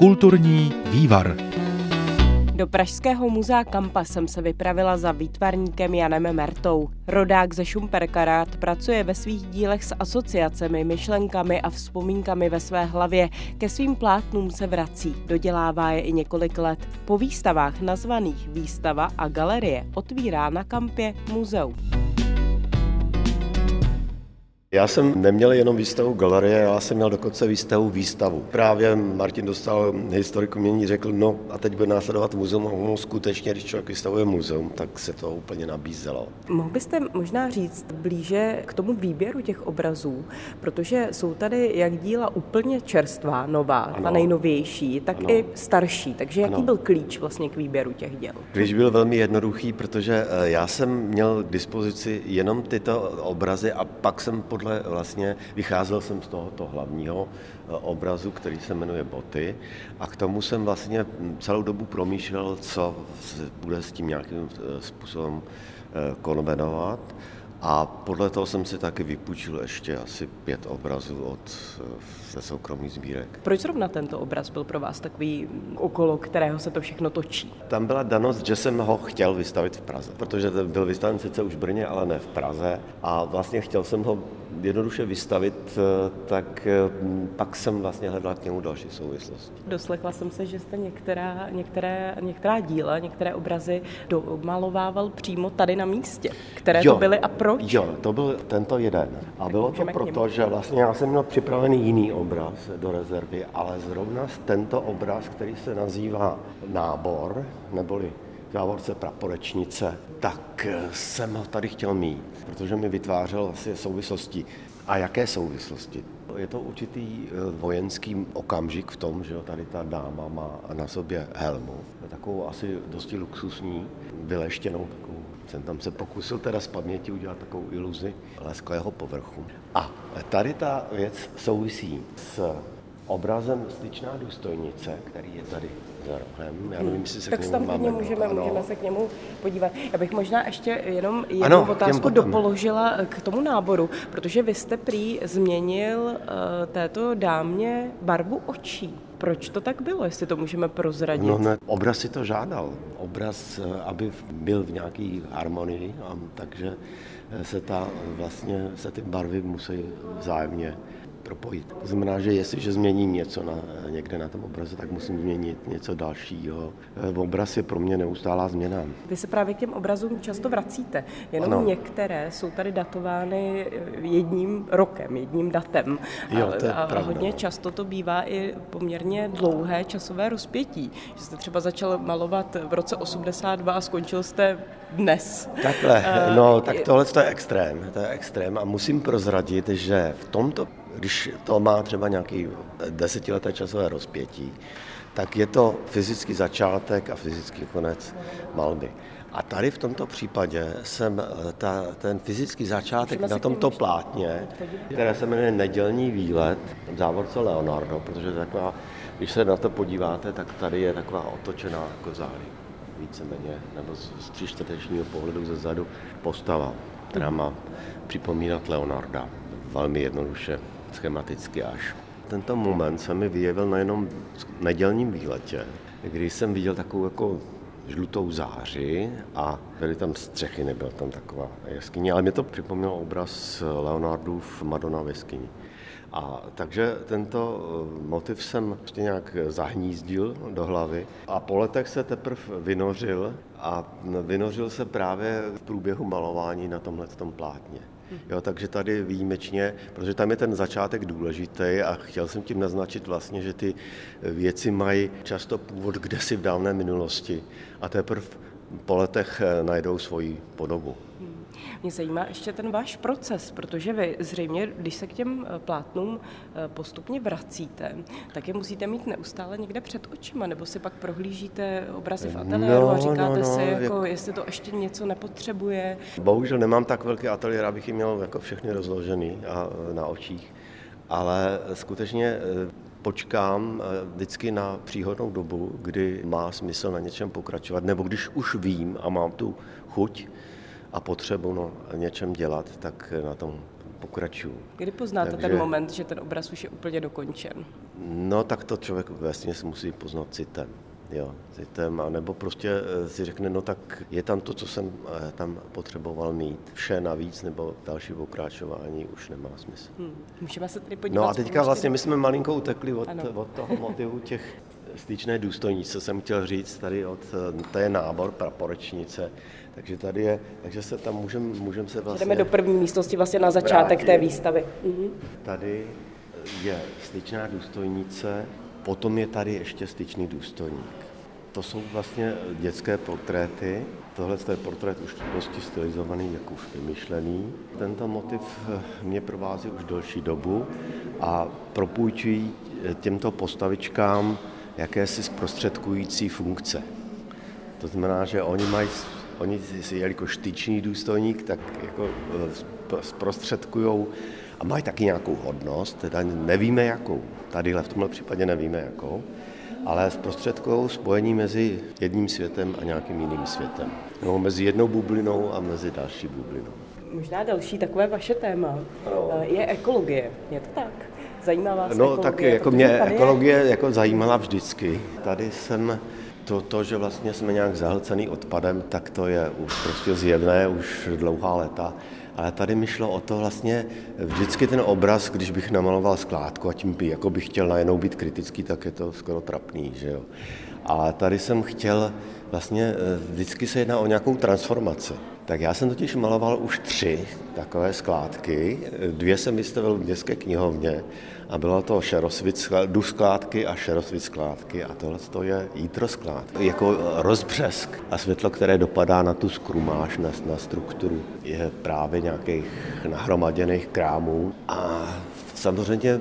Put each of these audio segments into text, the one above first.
Kulturní vývar. Do Pražského muzea Kampa jsem se vypravila za výtvarníkem Janem Mertou. Rodák ze Šumperka pracuje ve svých dílech s asociacemi, myšlenkami a vzpomínkami ve své hlavě. Ke svým plátnům se vrací, dodělává je i několik let. Po výstavách nazvaných Výstava a galerie otvírá na Kampě muzeum. Já jsem neměl jenom výstavu galerie, já jsem měl dokonce výstavu výstavu. Právě Martin dostal historiku mění, řekl, no a teď bude následovat muzeum a ono skutečně, když člověk vystavuje muzeum, tak se to úplně nabízelo. Mohl byste možná říct blíže k tomu výběru těch obrazů, protože jsou tady jak díla úplně čerstvá, nová, ano. ta nejnovější, tak ano. i starší. Takže jaký ano. byl klíč vlastně k výběru těch děl? Klíč byl velmi jednoduchý, protože eh, já jsem měl k dispozici jenom tyto obrazy a pak jsem pod podle vlastně vycházel jsem z tohoto hlavního eh, obrazu, který se jmenuje Boty a k tomu jsem vlastně celou dobu promýšlel, co bude s tím nějakým eh, způsobem eh, konvenovat. A podle toho jsem si taky vypůjčil ještě asi pět obrazů od, ze soukromých sbírek. Proč zrovna tento obraz byl pro vás takový okolo, kterého se to všechno točí? Tam byla danost, že jsem ho chtěl vystavit v Praze, protože byl vystaven sice už v Brně, ale ne v Praze. A vlastně chtěl jsem ho jednoduše vystavit, eh, tak eh, pak jsem vlastně hledal k němu další souvislosti. Doslechla jsem se, že jste některá, některé, některá díla, některé obrazy domalovával přímo tady na místě. Které jo, to byly a proč? Jo, to byl tento jeden. A tak bylo to proto, že vlastně já jsem měl připravený jiný obraz do rezervy, ale zrovna tento obraz, který se nazývá Nábor, neboli závorce praporečnice, tak eh, jsem ho tady chtěl mít, protože mi vytvářel asi souvislosti. A jaké souvislosti? Je to určitý eh, vojenský okamžik v tom, že tady ta dáma má na sobě helmu, takovou asi dosti luxusní, vyleštěnou takovou. Jsem tam se pokusil teda z paměti udělat takovou iluzi lesklého povrchu. A tady ta věc souvisí s obrazem styčná důstojnice, který je tady za rohem. Já nevím, jestli se tak k němu tam máme, můžeme, ano. můžeme se k němu podívat. Já bych možná ještě jenom jednu ano, otázku dopoložila k tomu náboru, protože vy jste prý změnil uh, této dámě barvu očí. Proč to tak bylo, jestli to můžeme prozradit? No ne, obraz si to žádal. Obraz, eh, aby byl v nějaký harmonii, a, takže eh, se ta vlastně, se ty barvy musí vzájemně propojit. To znamená, že jestliže změním něco na, někde na tom obraze, tak musím změnit něco dalšího. Eh, obraz je pro mě neustálá změna. Vy se právě k těm obrazům často vracíte, jenom ano. některé jsou tady datovány eh, jedním rokem, jedním datem. Jo, to je a, pravda. hodně často to bývá i poměrně dlouhé časové rozpětí. Že jste třeba začal malovat v roce 82 a skončil jste dnes. Takhle, uh, no tak tohle to je extrém, to je extrém a musím prozradit, že v tomto když to má třeba nějaký desetileté časové rozpětí, tak je to fyzický začátek a fyzický konec malby. A tady v tomto případě jsem eh, ta, ten fyzický začátek na tomto plátně, které se jmenuje Nedělní výlet, v závorce Leonardo, protože taková, když se na to podíváte, tak tady je taková otočená kozáry, víceméně, nebo z tříčtvrtečního pohledu ze zadu postava, která má připomínat Leonarda velmi jednoduše schematicky až. Tento moment se mi vyjevil na jenom nedělním výletě, kdy jsem viděl takovou jako žlutou záři a byly tam střechy, nebyla tam taková jeskyně, ale mě to připomnělo obraz Leonardův Madonna v jeskyni. A takže tento eh, motiv jsem prostě nějak zahnízdil do hlavy a po letech se teprve vynořil a vynořil se právě v průběhu malování na tomhle plátně. Jo, takže tady výjimečně, protože tam je ten začátek důležitý a chtěl jsem tím naznačit vlastně, že ty věci mají často původ kdesi v dávné minulosti a teprve po letech eh, najdou svoji podobu. Mě zajímá ještě ten váš proces, protože vy zřejmě, když se k těm eh, plátnům eh, postupně vracíte, tak je musíte mít neustále někde před očima, nebo si pak prohlížíte obrazy v ateliéru no, a říkáte no, no, si, jako, jak... jestli to ještě něco nepotřebuje. Bohužel nemám tak velký ateliér, abych ji měl jako všechny rozložený a, eh, na očích, ale skutečně počkám vždycky na příhodnou dobu, kdy má smysl na něčem pokračovat, nebo když už vím a mám tu chuť, a potřebu no, něčem dělat, tak na tom pokračuju. Kdy poznáte Takže... ten moment, že ten obraz už je úplně dokončen? No tak to člověk vlastně si musí poznat citem. Jo, citem, nebo prostě eh, si řekne, no tak je tam to, co jsem eh, tam potřeboval mít. Vše navíc nebo další pokračování už nemá smysl. Hmm. Můžeme se tedy podívat. No a teďka vlastně my jsme malinko utekli od, od toho motivu těch styčné důstojnice, co jsem chtěl říct, tady od, eh, to je nábor praporečnice, takže tady je, takže se tam můžeme můžem se vlastně... Jdeme do první místnosti vlastně na začátek vrátit. té výstavy. Mhm. Tady je styčná důstojnice, potom je tady ještě styčný důstojník. To jsou vlastně dětské portréty. Tohle je portrét už dosti stylizovaný, jak už vymyšlený. Tento motiv eh, mě provází už delší dobu a propůjčují eh, těmto postavičkám jakési zprostředkující funkce. To znamená, že oni mají, oni jelikož styčný důstojník, tak jako eh, zprostředkují a mají taky nějakou hodnost, teda nevíme jakou. Tadyhle v tomhle případě nevíme jakou, ale zprostředkují spojení mezi jedním světem a nějakým jiným světem. No, mezi jednou bublinou a mezi další bublinou. Možná další takové vaše téma no. je ekologie. Je to tak? Zajímá vás No ekologie? tak jako mě ekologie je... jako zajímala vždycky. Tady jsem to, to, že vlastně jsme nějak zahlcený odpadem, tak to je už prostě zjevné už dlouhá léta. Ale tady mi šlo o to vlastně vždycky ten obraz, když bych namaloval skládku a tím by, jako bych chtěl najednou být kritický, tak je to skoro trapný, že jo. A tady jsem chtěl, vlastně eh, vždycky se jedná o nějakou transformaci. Tak já jsem totiž maloval už tři takové skládky. Dvě jsem vystavil v městské knihovně a bylo to šerosvit, duch skládky a šerosvit skládky a tohle to je jítro skládky. Jako rozbřesk a světlo, které dopadá na tu skrumáž, na, na strukturu, je právě nějakých nahromaděných krámů a samozřejmě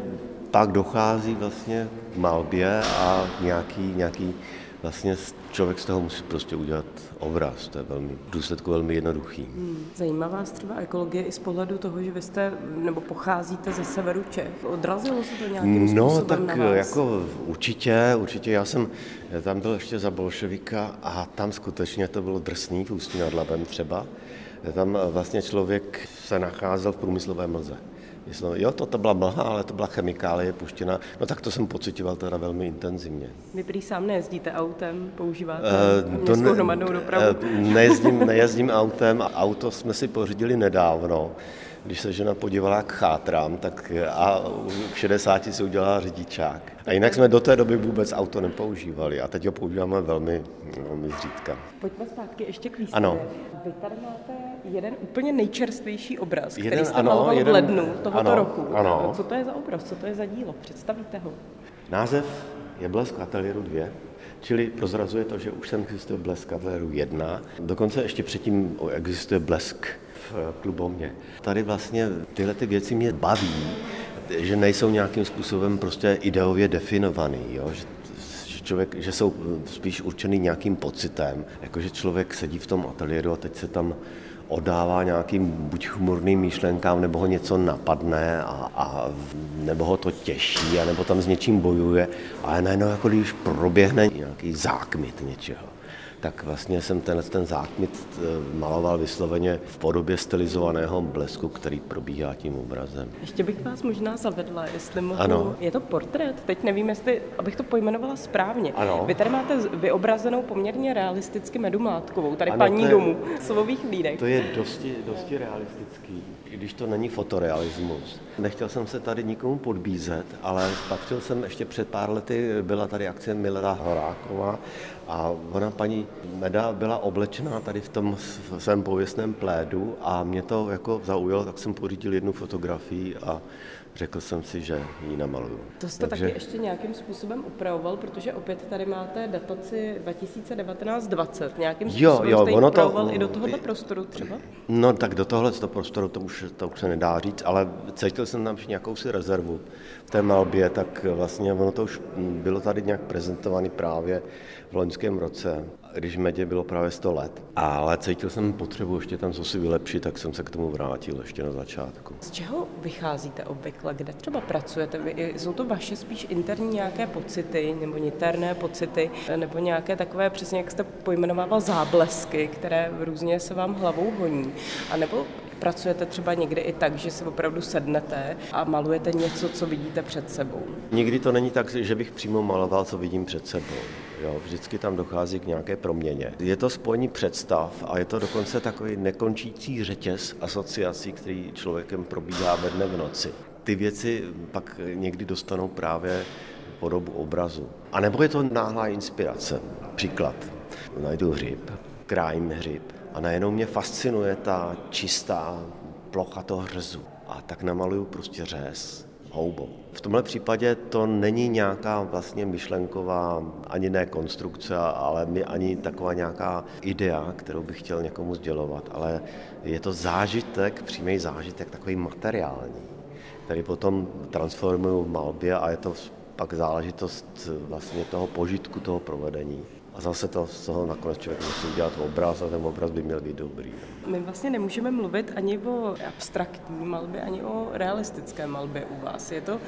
pak dochází vlastně k malbě a nějaký, nějaký vlastně člověk z toho musí prostě udělat obraz. To je velmi, v důsledku velmi jednoduchý. Hmm. Zajímá vás třeba ekologie i z pohledu toho, že vy jste, nebo pocházíte ze severu Čech. Odrazilo se to nějakým no, způsobem tak na vás? jako určitě, určitě. Já jsem já tam byl ještě za bolševika a tam skutečně to bylo drsný v Ústí nad Labem třeba. Tam vlastně člověk se nacházel v průmyslové mlze. Myslím, jo, to, to byla mlha, ale to byla chemikálie puštěna. No tak to jsem pocitoval teda velmi intenzivně. Vy prý sám nejezdíte autem, používáte uh, městskou ne, hromadnou dopravu? Uh, nejezdím, nejezdím autem, auto jsme si pořídili nedávno. Když se žena podívala, jak chátrám, tak a v 60 si udělala řidičák. A jinak jsme do té doby vůbec auto nepoužívali a teď ho používáme velmi, velmi zřídka. Pojďme zpátky ještě k výstavě. Ano. Vy tady máte jeden úplně nejčerstvější obraz, jeden, který jste ano, maloval jeden, v lednu tohoto ano, roku. Ano. Co to je za obraz? Co to je za dílo? Představíte ho. Název je Blesk ateliéru 2. Čili prozrazuje to, že už sem existuje Blesk ateliéru 1. Dokonce ještě předtím existuje Blesk v klubomě. Tady vlastně tyhle ty věci mě baví, že nejsou nějakým způsobem prostě ideově definovaný, jo? Že, že, člověk, že jsou spíš určený nějakým pocitem, jako že člověk sedí v tom ateliéru a teď se tam odává nějakým buď humorným myšlenkám, nebo ho něco napadne, a, a, nebo ho to těší, a nebo tam s něčím bojuje, ale najednou jako když proběhne nějaký zákmit něčeho tak vlastně jsem tenhle ten zákmit eh, maloval vysloveně v podobě stylizovaného blesku, který probíhá tím obrazem. Ještě bych vás možná zavedla, jestli mohu. Ano. Je to portrét, teď nevím, jestli, abych to pojmenovala správně. Ano. Vy tady máte vyobrazenou poměrně realisticky Medu Mládkovou, tady ano, paní je, domů, slových lídek. To je dosti, dosti realistický, i když to není fotorealismus. Nechtěl jsem se tady nikomu podbízet, ale patřil jsem ještě před pár lety, byla tady akce Milera Horáková a ona, paní Meda, byla oblečená tady v tom svém pověstném plédu a mě to jako zaujalo, tak jsem pořídil jednu fotografii a řekl jsem si, že ji namaluju. To jste Takže... taky ještě nějakým způsobem upravoval, protože opět tady máte dataci 2019-20. Nějakým způsobem jo, jo, jste ono upravoval to... i do tohoto prostoru třeba? No tak do tohoto prostoru to už, to už se nedá říct, ale cítil jsem tam nějakou si rezervu v té malbě, tak vlastně ono to už bylo tady nějak prezentované právě v loňském roce když Medě bylo právě 100 let. Ale cítil jsem potřebu ještě tam co si vylepšit, tak jsem se k tomu vrátil ještě na začátku. Z čeho vycházíte obvykle? Kde třeba pracujete? Vy, jsou to vaše spíš interní nějaké pocity nebo niterné pocity, nebo nějaké takové, přesně jak jste pojmenovával, záblesky, které různě se vám hlavou honí? A nebo Pracujete třeba někdy i tak, že si opravdu sednete a malujete něco, co vidíte před sebou? Nikdy to není tak, že bych přímo maloval, co vidím před sebou. Jo, vždycky tam dochází k nějaké proměně. Je to spojení představ a je to dokonce takový nekončící řetěz asociací, který člověkem probíhá ve dne v noci. Ty věci pak někdy dostanou právě podobu obrazu. A nebo je to náhlá inspirace. Příklad. Najdu hřib, krájím hřib a najednou mě fascinuje ta čistá plocha toho hřezu. A tak namaluju prostě řez houbou. V tomhle případě to není nějaká vlastně myšlenková ani ne konstrukce, ale mi ani taková nějaká idea, kterou bych chtěl někomu sdělovat, ale je to zážitek, přímý zážitek, takový materiální, který potom transformuju v malbě a je to pak záležitost vlastně toho požitku, toho provedení. A zase to z toho nakonec člověk musí udělat obraz a ten obraz by měl být dobrý. My vlastně nemůžeme mluvit ani o abstraktní malbě, ani o realistické malbě u vás. Je to,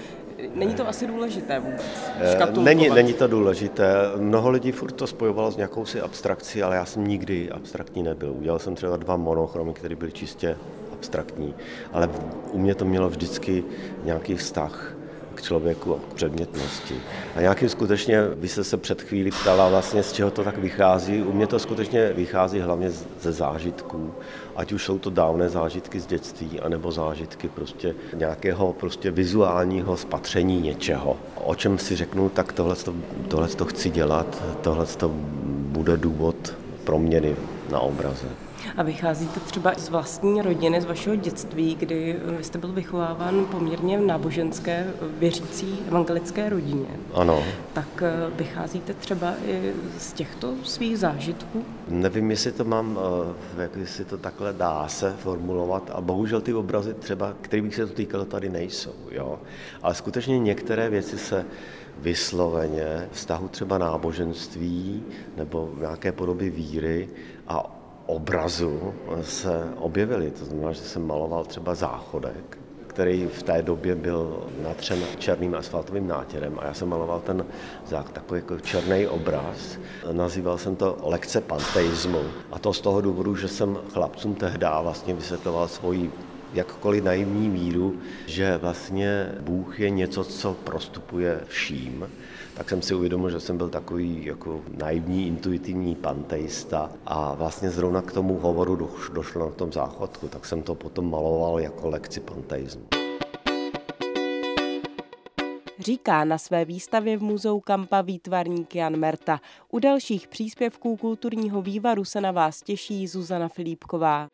není to asi důležité vůbec? Eh, není, není to důležité. Mnoho lidí furt to spojovalo s nějakou si abstrakcí, ale já jsem nikdy abstraktní nebyl. Udělal jsem třeba dva monochromy, které byly čistě abstraktní, ale u mě to mělo vždycky nějaký vztah člověku a k předmětnosti. A nějakým skutečně, vy jste se před chvíli ptala vlastně, z čeho to tak vychází. U mě to skutečně vychází hlavně ze zážitků, ať už jsou to dávné zážitky z dětství, anebo zážitky prostě nějakého prostě vizuálního spatření něčeho. O čem si řeknu, tak tohle, tohle to chci dělat, tohle to bude důvod proměny na obraze. A vycházíte třeba z vlastní rodiny, z vašeho dětství, kdy jste byl vychováván poměrně v náboženské, věřící evangelické rodině. Ano. Tak eh, vycházíte třeba i z těchto svých zážitků? Nevím, jestli to mám, eh, jak jestli to takhle dá se formulovat a bohužel ty obrazy třeba, který bych se to týkalo, tady nejsou. Jo? Ale skutečně některé věci se vysloveně vztahu třeba náboženství nebo nějaké podoby víry a obrazu se objevily. To znamená, že jsem maloval třeba záchodek, který v té době byl natřen černým asfaltovým nátěrem a já jsem maloval ten zák, takový jako černý obraz. Nazýval jsem to lekce panteismu a to z toho důvodu, že jsem chlapcům tehdy vlastně vysvětloval svoji jakkoliv naivní víru, že vlastně Bůh je něco, co prostupuje vším, tak jsem si uvědomil, že jsem byl takový jako naivní, intuitivní panteista a vlastně zrovna k tomu hovoru došlo na tom záchodku, tak jsem to potom maloval jako lekci panteismu. Říká na své výstavě v muzeu Kampa výtvarník Jan Merta. U dalších příspěvků kulturního vývaru se na vás těší Zuzana Filipková.